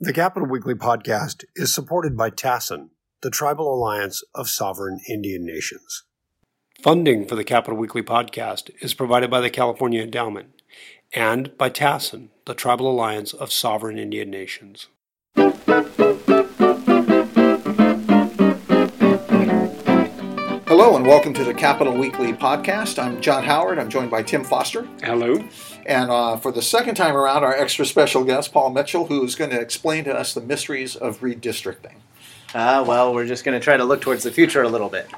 The Capitol Weekly podcast is supported by TASIN, the Tribal Alliance of Sovereign Indian Nations. Funding for the Capitol Weekly podcast is provided by the California Endowment and by TASIN, the Tribal Alliance of Sovereign Indian Nations. Hello and welcome to the Capitol Weekly podcast. I'm John Howard. I'm joined by Tim Foster. Hello. And uh, for the second time around, our extra special guest, Paul Mitchell, who's going to explain to us the mysteries of redistricting. Uh, well, we're just going to try to look towards the future a little bit.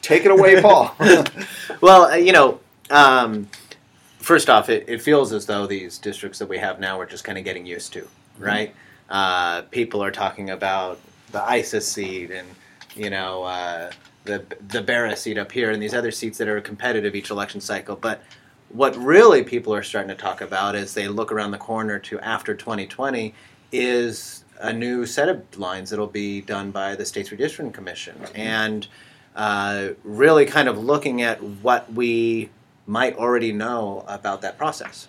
Take it away, Paul. well, uh, you know, um, first off, it, it, feels as though these districts that we have now we're just kind of getting used to, mm-hmm. right? Uh, people are talking about the Issa seat and, you know, uh, the the Bera seat up here and these other seats that are competitive each election cycle. But what really people are starting to talk about as they look around the corner to after 2020 is a new set of lines that'll be done by the States Redistricting Commission and uh, really kind of looking at what we might already know about that process.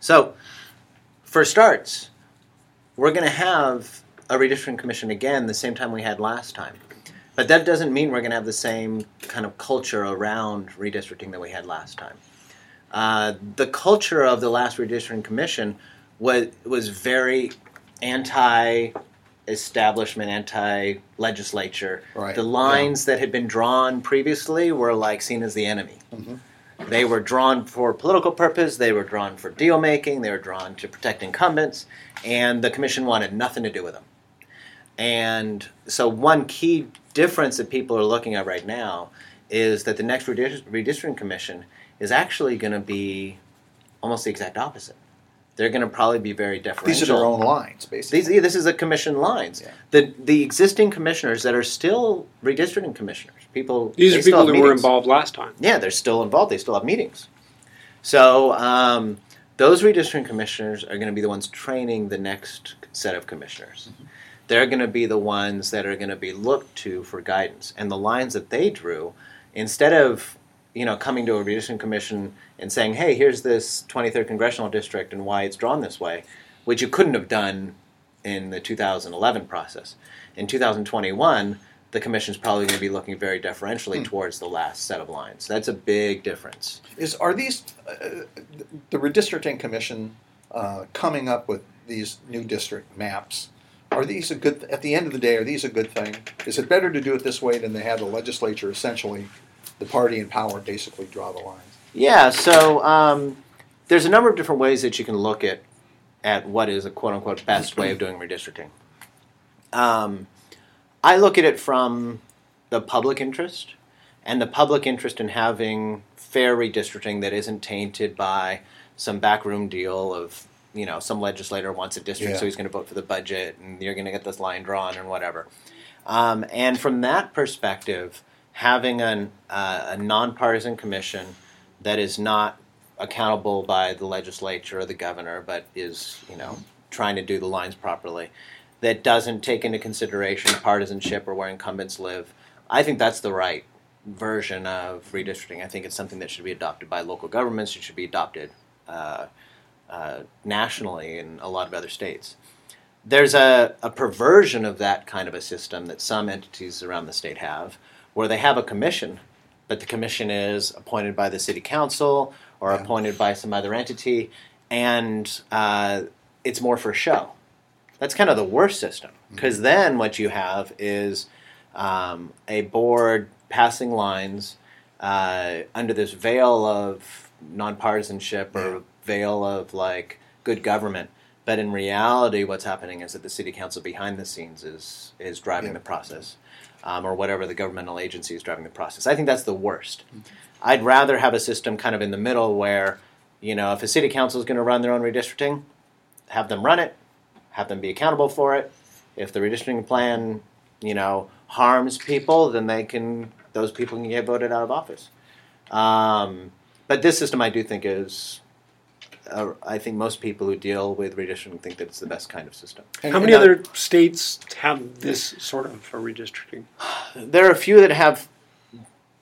So, for starts, we're going to have a redistricting commission again the same time we had last time. But that doesn't mean we're going to have the same kind of culture around redistricting that we had last time. Uh, the culture of the last redistricting commission was was very anti establishment, anti legislature. Right. The lines yeah. that had been drawn previously were like seen as the enemy. Mm-hmm. They were drawn for political purpose, they were drawn for deal making, they were drawn to protect incumbents, and the commission wanted nothing to do with them. And so, one key difference that people are looking at right now is that the next redistricting commission is actually going to be almost the exact opposite. They're going to probably be very deferential. These are their own lines, basically. These, this is a commission lines. Yeah. The the existing commissioners that are still redistricting commissioners, people. These are people that meetings. were involved last time. Yeah, they're still involved. They still have meetings. So um, those redistricting commissioners are going to be the ones training the next set of commissioners. Mm-hmm they're going to be the ones that are going to be looked to for guidance. And the lines that they drew, instead of you know coming to a redistricting commission and saying, "Hey, here's this 23rd congressional district and why it's drawn this way," which you couldn't have done in the 2011 process. In 2021, the commission is probably going to be looking very deferentially hmm. towards the last set of lines. That's a big difference. Is are these uh, the redistricting commission uh, coming up with these new district maps? Are these a good at the end of the day are these a good thing? Is it better to do it this way than to have the legislature essentially the party in power basically draw the lines? Yeah so um, there's a number of different ways that you can look at at what is a quote unquote best way of doing redistricting. Um, i look at it from the public interest and the public interest in having fair redistricting that isn't tainted by some backroom deal of you know some legislator wants a district, yeah. so he's going to vote for the budget, and you're going to get this line drawn and whatever. Um, and from that perspective, having an, uh, a nonpartisan commission that is not accountable by the legislature or the governor, but is you know trying to do the lines properly, that doesn't take into consideration partisanship or where incumbents live. I think that's the right version of redistricting. I think it's something that should be adopted by local governments. It should be adopted uh, uh, nationally in a lot of other states. There's a, a perversion of that kind of a system that some entities around the state have, where they have a commission, but the commission is appointed by the city council or yeah. appointed by some other entity, and uh, it's more for show. That's kind of the worst system, because mm-hmm. then what you have is um, a board passing lines uh, under this veil of nonpartisanship or veil of like good government. But in reality, what's happening is that the city council behind the scenes is is driving yeah. the process, um, or whatever the governmental agency is driving the process. I think that's the worst. I'd rather have a system kind of in the middle where, you know, if a city council is going to run their own redistricting, have them run it, have them be accountable for it. If the redistricting plan, you know, harms people, then they can those people can get voted out of office. Um, but this system, I do think, is uh, I think most people who deal with redistricting think that it's the best kind of system. And, How many and other states have this sort of a redistricting? There are a few that have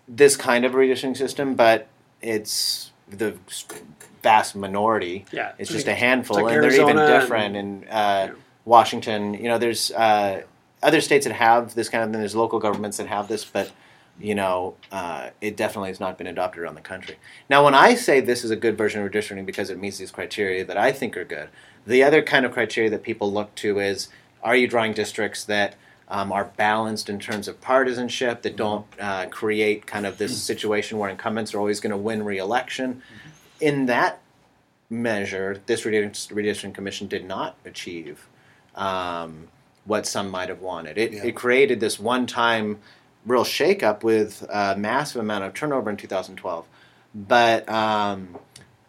this kind of redistricting system, but it's the vast minority. Yeah, it's just a handful, like and Arizona they're even different. And, and uh, yeah. Washington. You know, there's uh, other states that have this kind of thing. There's local governments that have this, but you know, uh, it definitely has not been adopted around the country. Now, when I say this is a good version of redistricting because it meets these criteria that I think are good, the other kind of criteria that people look to is are you drawing districts that um, are balanced in terms of partisanship, that don't uh, create kind of this situation where incumbents are always going to win re-election. In that measure, this redistricting commission did not achieve um, what some might have wanted. It, Yeah. it created this one-time real shakeup with a massive amount of turnover in 2012, but um,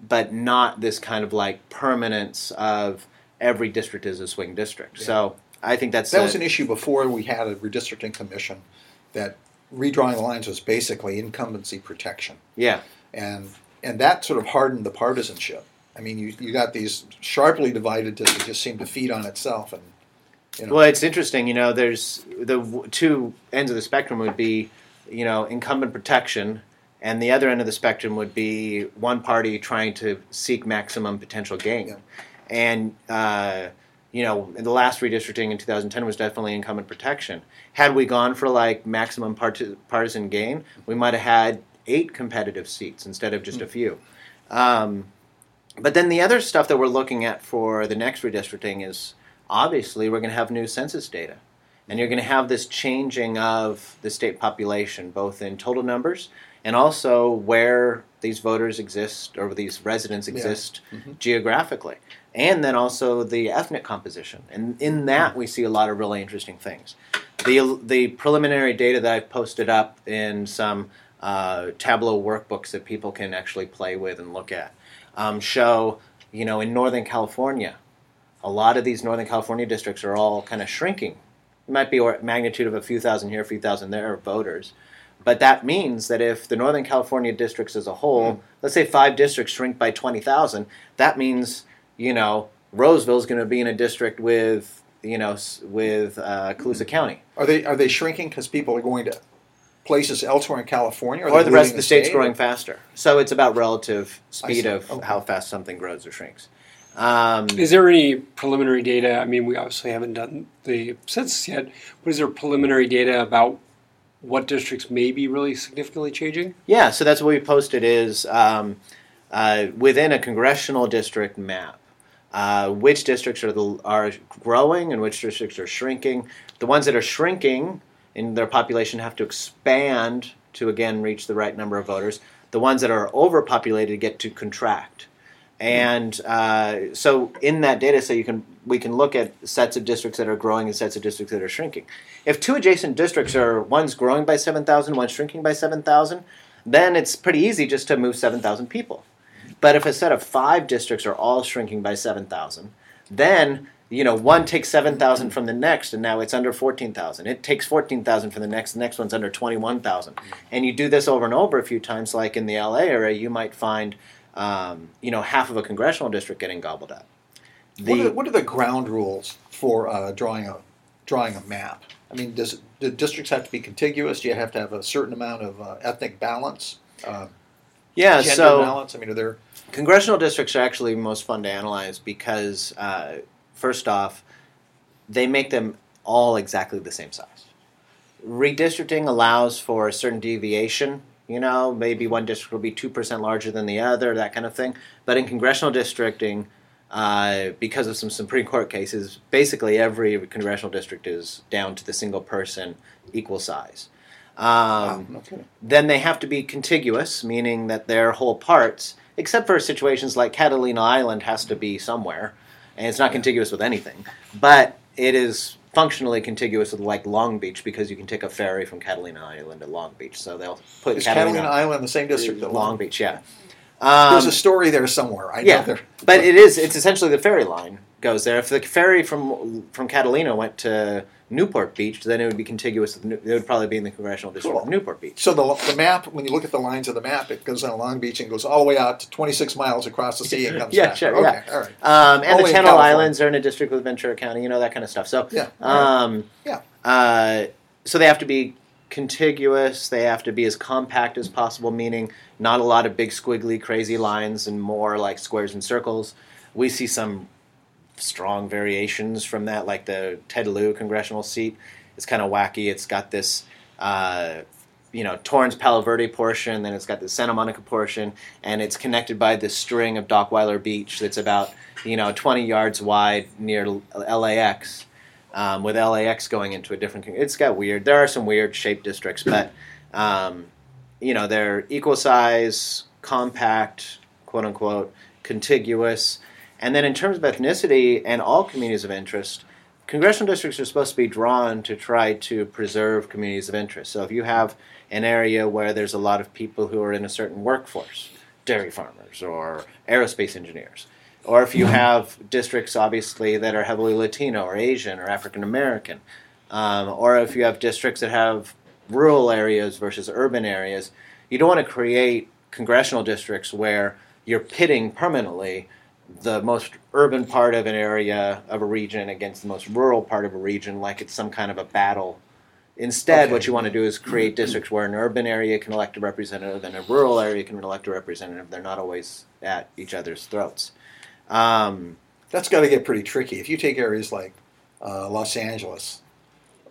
but not this kind of like permanence of every district is a swing district. So I think that's That a- was an issue before we had a redistricting commission. That redrawing the lines was basically incumbency protection, yeah. and and that sort of hardened the partisanship. I mean, you you got these sharply divided that just seemed to feed on itself, and you know, Well, it's interesting. You know, there's the two ends of the spectrum would be, you know, incumbent protection, and the other end of the spectrum would be one party trying to seek maximum potential gain. Yeah. And uh, you know, the last redistricting in 2010 was definitely incumbent protection. Had we gone for like maximum parti- partisan gain, we might have had eight competitive seats instead of just a few. Um, but then the other stuff that we're looking at for the next redistricting is obviously we're going to have new census data. And you're going to have this changing of the state population, both in total numbers and also where these voters exist or these residents exist Mhm. geographically. And then also the ethnic composition. And in that, we see a lot of really interesting things. The, the preliminary data that I've posted up in some uh, Tableau workbooks that people can actually play with and look at um, show, you know, in Northern California, a lot of these Northern California districts are all kind of shrinking. It might be a magnitude of a few thousand here, a few thousand there of voters. But that means that if the Northern California districts as a whole, let's say five districts shrink by 20,000, that means, you know, Roseville is going to be in a district with, you know, with uh, Colusa County. are they are they shrinking because people are going to places elsewhere in California, Or the rest of the state's state? growing faster. So it's about relative speed of Okay. how fast something grows or shrinks. Um, Is there any preliminary data? I mean, we obviously haven't done the census yet, but is there preliminary data about what districts may be really significantly changing? Yeah, so that's what we posted is um, uh, within a congressional district map, uh, which districts are the, are growing and which districts are shrinking. The ones that are shrinking in their population have to expand to again reach the right number of voters. The ones that are overpopulated get to contract. And uh, so in that data set, you can we can look at sets of districts that are growing and sets of districts that are shrinking. If two adjacent districts are one's growing by seven thousand, one's shrinking by seven thousand, then it's pretty easy just to move seven thousand people. But if a set of five districts are all shrinking by seven thousand, then you know one takes seven thousand from the next, and now it's under fourteen thousand. It takes fourteen thousand from the next. The next one's under twenty-one thousand, and you do this over and over a few times. Like in the LA area, you might find um, you know half of a congressional district getting gobbled up. The, what, are, what are the ground rules for uh, drawing a drawing a map? I mean, does do districts have to be contiguous? Do you have to have a certain amount of uh, ethnic balance, uh, yeah, gender so balance? I mean, are there Congressional districts are actually most fun to analyze because, uh, first off, they make them all exactly the same size. Redistricting allows for a certain deviation. You know, maybe one district will be 2% larger than the other, that kind of thing. But in congressional districting, uh, because of some Supreme Court cases, basically every congressional district is down to the single person equal size. Um, wow, then they have to be contiguous, meaning that they're whole parts, except for situations like Catalina Island has to be somewhere, and it's not contiguous with anything. But it is functionally contiguous with like Long Beach because you can take a ferry from Catalina Island to Long Beach. So they'll put Is Catalina Island in the same district that Long Beach, yeah. Um, There's a story there somewhere. I know yeah, there. but it is. It's essentially the ferry line goes there. If the ferry from from Catalina went to Newport Beach, then it would be contiguous. With, New- it would probably be in the congressional district Cool. of Newport Beach. So the, the map, when you look at the lines of the map, it goes on Long Beach and goes all the way out to 26 miles across the sea and comes Yeah, back. sure, okay, yeah. all right. Um, and Only the Channel. Islands are in a district with Ventura County, you know that kind of stuff. So, Yeah, um, Yeah. uh, so they have to be contiguous. They have to be as compact as possible, meaning not a lot of big squiggly, crazy lines, and more like squares and circles. We see some strong variations from that, like the Ted Lieu congressional seat. It's kind of wacky. It's got this, uh, you know, Torrance Palo Verde portion, then it's got the Santa Monica portion, and it's connected by this string of Dockweiler Beach that's about, you know, 20 yards wide near LAX, um, with LAX going into a different. It's got weird. There are some weird shaped districts, but, um, you know, they're equal size, compact, quote unquote, contiguous. And then in terms of ethnicity and all communities of interest, congressional districts are supposed to be drawn to try to preserve communities of interest. So if you have an area where there's a lot of people who are in a certain workforce, dairy farmers or aerospace engineers, or if you have districts obviously that are heavily Latino or Asian or African American, um, or if you have districts that have rural areas versus urban areas, you don't want to create congressional districts where you're pitting permanently the most urban part of an area of a region against the most rural part of a region like it's some kind of a battle. Instead, Okay. what you want to do is create districts where an urban area can elect a representative and a rural area can elect a representative. They're not always at each other's throats. Um, That's got to get pretty tricky. If you take areas like uh, Los Angeles,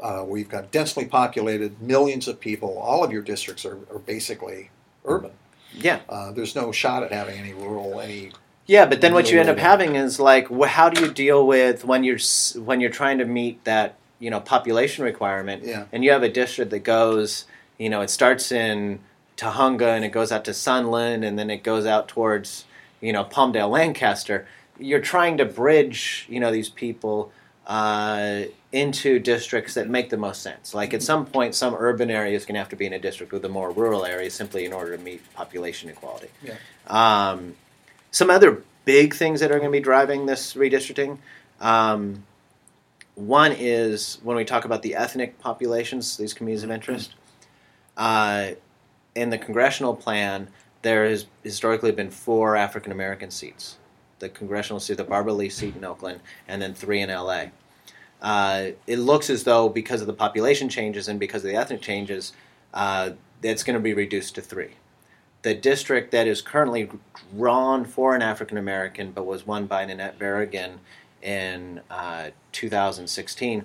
uh, we've got densely populated, millions of people. All of your districts are, are basically urban. yeah. Uh, there's no shot at having any rural, any. Yeah, but then what you end up having is like, how do you deal with when you're when you're trying to meet that you know population requirement, Yeah. and you have a district that goes, you know, it starts in Tujunga and it goes out to Sunland and then it goes out towards you know Palmdale, Lancaster. You're trying to bridge you know these people uh, into districts that make the most sense. Like at some point, some urban area is going to have to be in a district with a more rural area simply in order to meet population equality. Yeah. Um, some other big things that are going to be driving this redistricting. Um, one is when we talk about the ethnic populations, these communities of interest. Uh, in the congressional plan, there has historically been four African American seats: the congressional seat, the Barbara Lee seat in Oakland, and then three in L.A. Uh, it looks as though because of the population changes and because of the ethnic changes, uh, it's going to be reduced to three the district that is currently drawn for an African American but was won by Nanette Barragán in uh, 2016,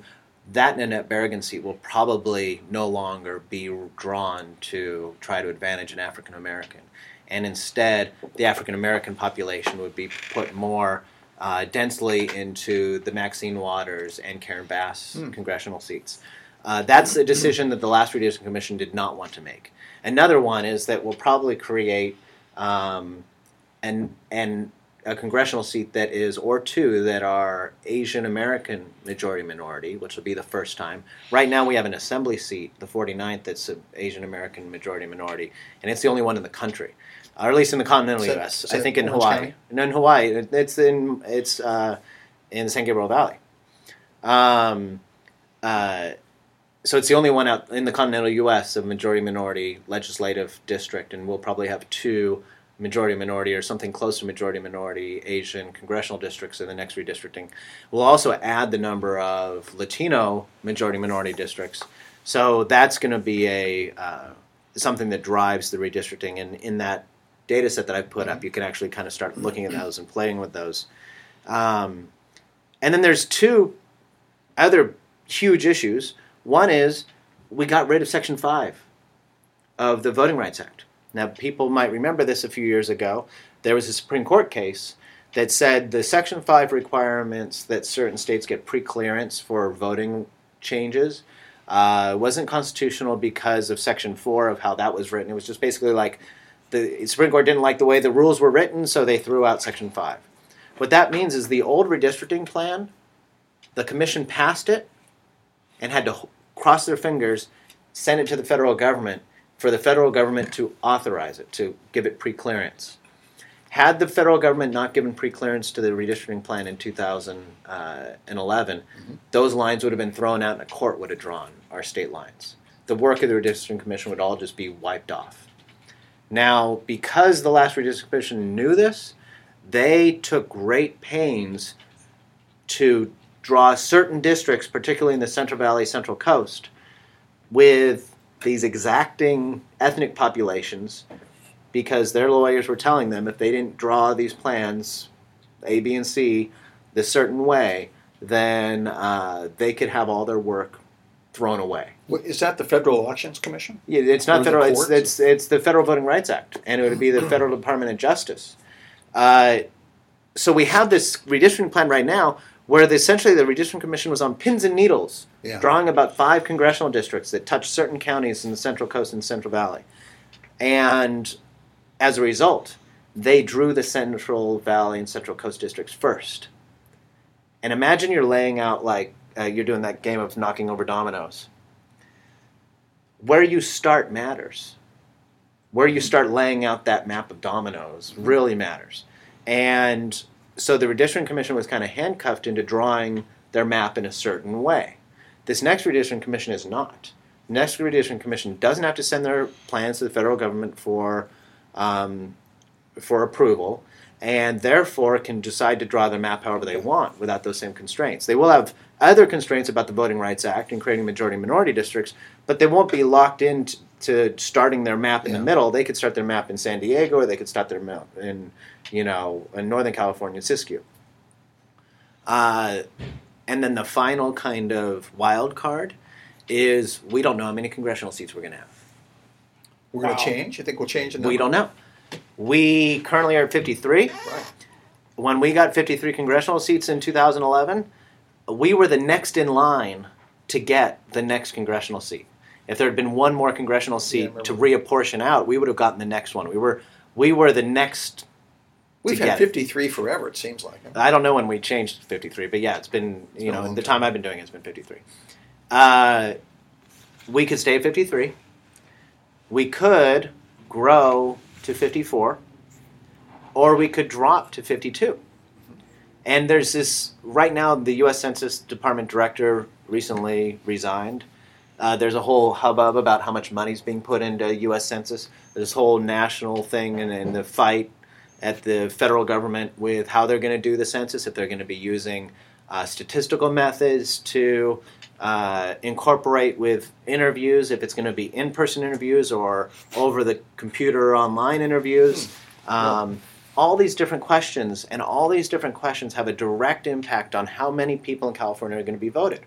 that Nanette Barragán seat will probably no longer be drawn to try to advantage an African American. And instead, the African American population would be put more uh, densely into the Maxine Waters and Karen Bass congressional seats. Uh, that's a decision that the last redistricting commission did not want to make. Another one is that we'll probably create um, an, an, a congressional seat that is, or two, that are Asian American majority minority, which will be the first time. Right now, we have an assembly seat, the 49th, that's an Asian American majority minority, and it's the only one in the country. Or at least in the continental that- U.S. is I think in Hawaii. County? No, in Hawaii. It's in it's uh, in the San Gabriel Valley. Um, uh, so it's the only one out in the continental U.S. of majority minority legislative district, and we'll probably have two majority minority or something close to majority minority Asian congressional districts in the next redistricting. We'll also add the number of Latino majority minority districts. So that's going to be a uh, something that drives the redistricting, and in that data set that I put up, you can actually kind of start looking at those and playing with those. Um, and then there's two other huge issues. One is we got rid of Section 5 of the Voting Rights Act. Now, people might remember this a few years ago. There was a Supreme Court case that said the Section 5 requirements that certain states get pre-clearance for voting changes uh, wasn't constitutional because of Section 4 of how that was written. It was just basically like the Supreme Court didn't like the way the rules were written, so they threw out Section 5. What that means is the old redistricting plan, the commission passed it and had to cross their fingers, send it to the federal government for the federal government to authorize it, to give it pre-clearance. Had the federal government not given pre-clearance to the redistricting plan in 2011, uh, mm-hmm. those lines would have been thrown out and a court would have drawn our state lines. The work of the redistricting commission would all just be wiped off. Now, because the last redistricting commission knew this, they took great pains to draw certain districts, particularly in the Central Valley, Central Coast, with these exacting ethnic populations because their lawyers were telling them if they didn't draw these plans, A, B, and C, this certain way, then uh, they could have all their work thrown away. Is that the Federal Elections Commission? Yeah, it's not the federal. It's, it's it's the Federal Voting Rights Act, and it would be the Federal Department of Justice. Uh, so we have this redistricting plan right now, where the, essentially the redistricting commission was on pins and needles, Yeah. drawing about five congressional districts that touch certain counties in the Central Coast and Central Valley, and as a result, they drew the Central Valley and Central Coast districts first. And imagine you're laying out like uh, you're doing that game of knocking over dominoes where you start matters. Where you start laying out that map of dominoes really matters. And so the redistricting commission was kind of handcuffed into drawing their map in a certain way. This next redistricting commission is not. Next redistricting commission doesn't have to send their plans to the federal government for um, for approval, and therefore can decide to draw their map however they want without those same constraints. They will have other constraints about the Voting Rights Act and creating majority minority districts, but they won't be locked into to starting their map in Yeah. the middle. They could start their map in San Diego, or they could start their map in you know in Northern California, Siskiyou. Uh, and then the final kind of wild card is we don't know how many congressional seats we're going to have. We're going Wow. to change. You think we'll change? The We don't know. We currently are at 53. Right. When we got 53 congressional seats in 2011, we were the next in line to get the next congressional seat. If there had been one more congressional seat remember to reapportion out, we would have gotten the next one. We were we were the next. We've had get it. 53 forever. It seems like. I don't know when we changed to 53, but yeah, it's been you been know the time. time I've been doing it, it's been 53. Uh, we could stay at 53. We could grow to 54, or we could drop to 52. And there's this right now. The U.S. Census Department director recently resigned. Uh, there's a whole hubbub about how much money's being put into the U.S. Census. This whole national thing and, and the fight at the federal government with how they're going to do the census, if they're going to be using uh, statistical methods to uh, incorporate with interviews, if it's going to be in person interviews or over the computer online interviews. Um, all these different questions, and all these different questions have a direct impact on how many people in California are going to be voted.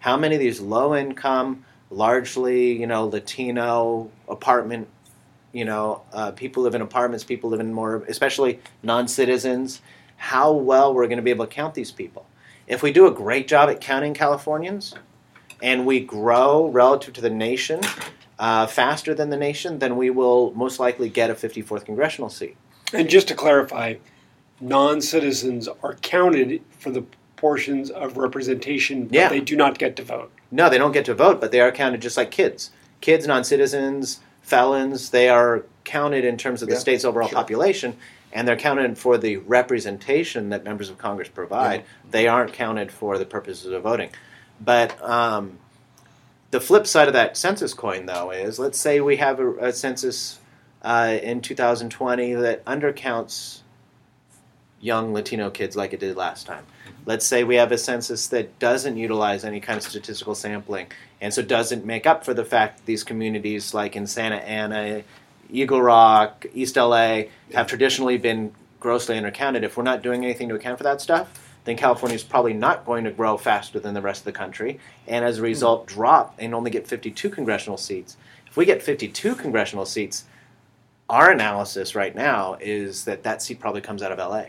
How many of these low income, largely, you know, Latino apartment you know, uh, people live in apartments, people live in more, especially non citizens, how well we're going to be able to count these people. If we do a great job at counting Californians and we grow relative to the nation uh, faster than the nation, then we will most likely get a 54th congressional seat. And just to clarify, non citizens are counted for the portions of representation, but Yeah. they do not get to vote. No, they don't get to vote, but they are counted just like kids. Kids, non citizens, felons, they are counted in terms of the Yeah, state's overall sure. population, and they're counted for the representation that members of Congress provide. They aren't counted for the purposes of voting. But um, the flip side of that census coin, though, is let's say we have a, a census uh, in 2020 that undercounts young Latino kids like it did last time. Let's say we have a census that doesn't utilize any kind of statistical sampling, and so doesn't make up for the fact that these communities, like in Santa Ana, Eagle Rock, East LA, have traditionally been grossly undercounted. If we're not doing anything to account for that stuff, then California is probably not going to grow faster than the rest of the country, and as a hmm. result, drop and only get 52 congressional seats. If we get 52 congressional seats, our analysis right now is that that seat probably comes out of LA.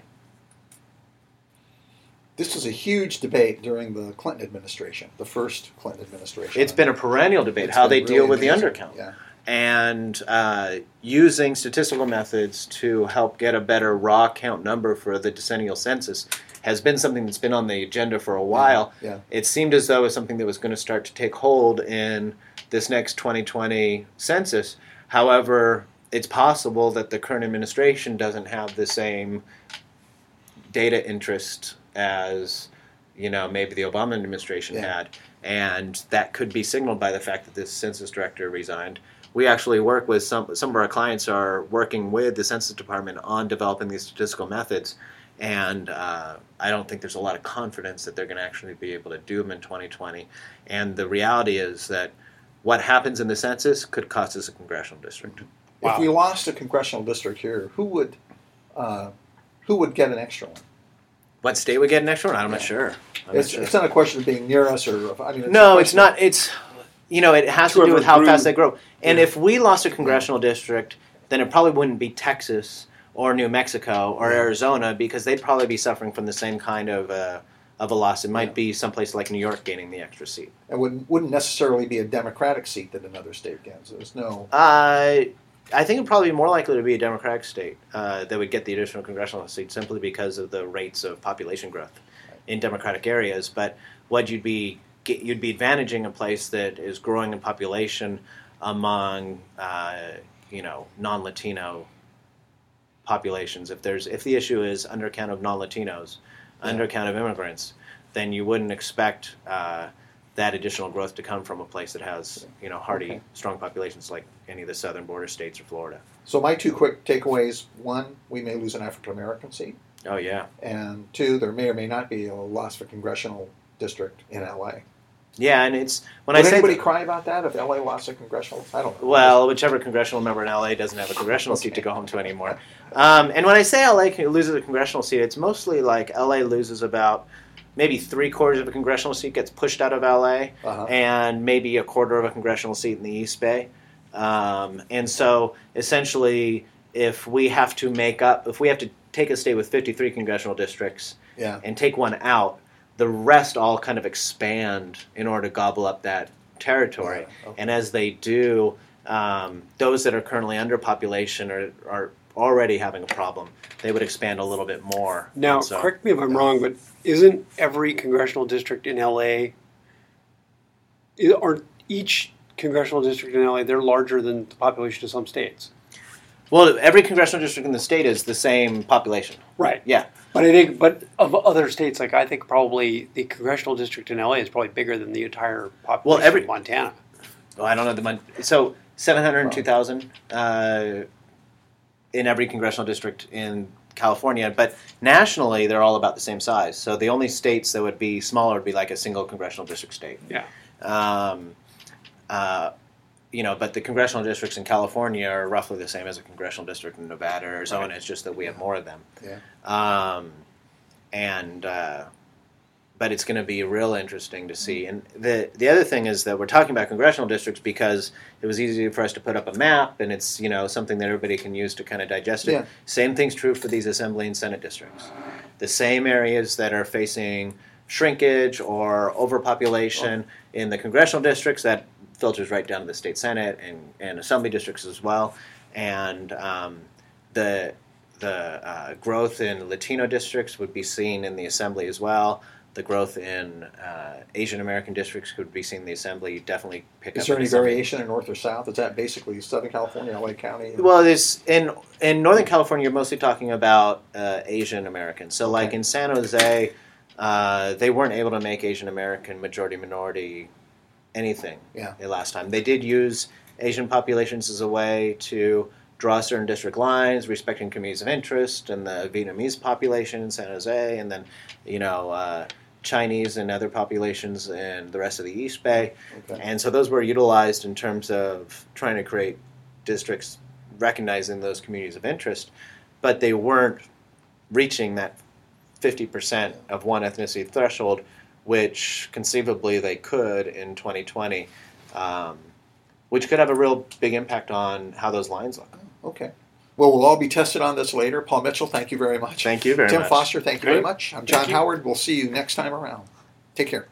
This was a huge debate during the Clinton administration, the first Clinton administration. It's been a perennial debate It's how they deal really with the undercount. Yeah. and uh, using statistical methods to help get a better raw count number for the decennial census has been something that's been on the agenda for a while. Yeah. It seemed as though it was something that was going to start to take hold in this next 2020 census. However, it's possible that the current administration doesn't have the same data interest as you know maybe the Obama administration Yeah. had, and that could be signaled by the fact that this census director resigned. We actually work with some some of our clients are working with the census department on developing these statistical methods, and uh, I don't think there's a lot of confidence that they're going to actually be able to do them in 2020. And the reality is that what happens in the census could cost us a congressional district. Wow. If we lost a congressional district here, who would uh, who would get an extra one? What state would get an extra one? I'm not sure. I'm It's, not sure. it's not a question of being near us or, I mean. It's no, it's not. It's you know, it has to do with how grew- fast they grow. And Yeah. if we lost a congressional district, then it probably wouldn't be Texas or New Mexico or Arizona because they'd probably be suffering from the same kind of uh, of a loss. It might Yeah. be someplace like New York gaining the extra seat. It wouldn't, wouldn't necessarily be a Democratic seat that another state gains. There's no, Uh, I think it'd probably be more likely to be a Democratic state uh, that would get the additional congressional seat simply because of the rates of population growth in Democratic areas. But what you'd be get- you'd be advantaging a place that is growing in population among uh, you know non-Latino populations. If there's if the issue is undercount of non-Latinos, Yeah. undercount of immigrants, then you wouldn't expect. Uh, that additional growth to come from a place that has, you know, hardy, Okay. strong populations like any of the southern border states or Florida. so my two quick takeaways, one, we may lose an African American seat. Oh yeah, And two, there may or may not be a loss for congressional district in LA. yeah, and it's when Would I say anybody that- cry about that if LA lost a congressional? I don't know. well, whichever congressional member in LA doesn't have a congressional seat to go home to anymore. Um, and when I say LA loses a congressional seat, it's mostly like LA loses about maybe three quarters of a congressional seat gets pushed out of LA, Uh-huh. and maybe a quarter of a congressional seat in the East Bay. Um, and so essentially, if we have to make up, if we have to take a state with 53 congressional districts Yeah. and take one out, the rest all kind of expand in order to gobble up that territory. Yeah, okay. And as they do, um, those that are currently under population are, are already having a problem. They would expand a little bit more. Now, so- correct me if I'm wrong, but isn't every congressional district in LA, are each congressional district in LA, they're larger than the population of some states? well, every congressional district in the state is the same population. Right. Yeah. But I think, but of other states, like I think probably the congressional district in LA is probably bigger than the entire population well, every- of Montana. Well, I don't know the mon- so seven hundred two thousand uh, in every congressional district in California, but nationally they're all about the same size. So the only states that would be smaller would be like a single congressional district state. Yeah. Um, uh, you know, but the congressional districts in California are roughly the same as a congressional district in Nevada or Arizona. It's just that we have more of them. Yeah. Um, and uh, but it's going to be real interesting to see. And the the other thing is that we're talking about congressional districts because it was easy for us to put up a map, and it's you know something that everybody can use to kind of digest it. Yeah. Same thing's true for these assembly and senate districts. The same areas that are facing shrinkage or overpopulation in the congressional districts that filters right down to the state senate and, and assembly districts as well. And um, the the uh, growth in Latino districts would be seen in the assembly as well. The growth in uh, Asian American districts could be seen in the assembly. Definitely pick Is up. there any variation in north or south? Is that basically Southern California, LA County? Well, there's in in Northern California, you're mostly talking about uh, Asian Americans. So, like in San Jose, uh, they weren't able to make Asian American majority minority anything. Yeah. The last time they did use Asian populations as a way to draw certain district lines, respecting communities of interest, and the Vietnamese population in San Jose, and then you know. Uh, Chinese and other populations in the rest of the East Bay. Okay. And so those were utilized in terms of trying to create districts recognizing those communities of interest, but they weren't reaching that 50% of one ethnicity threshold, which conceivably they could in 2020, um, which could have a real big impact on how those lines look. Okay. Well, we'll all be tested on this later. Paul Mitchell, thank you very much. Thank you very Tim much. Foster, thank you very much. I'm John. Howard. We'll see you next time around. Take care.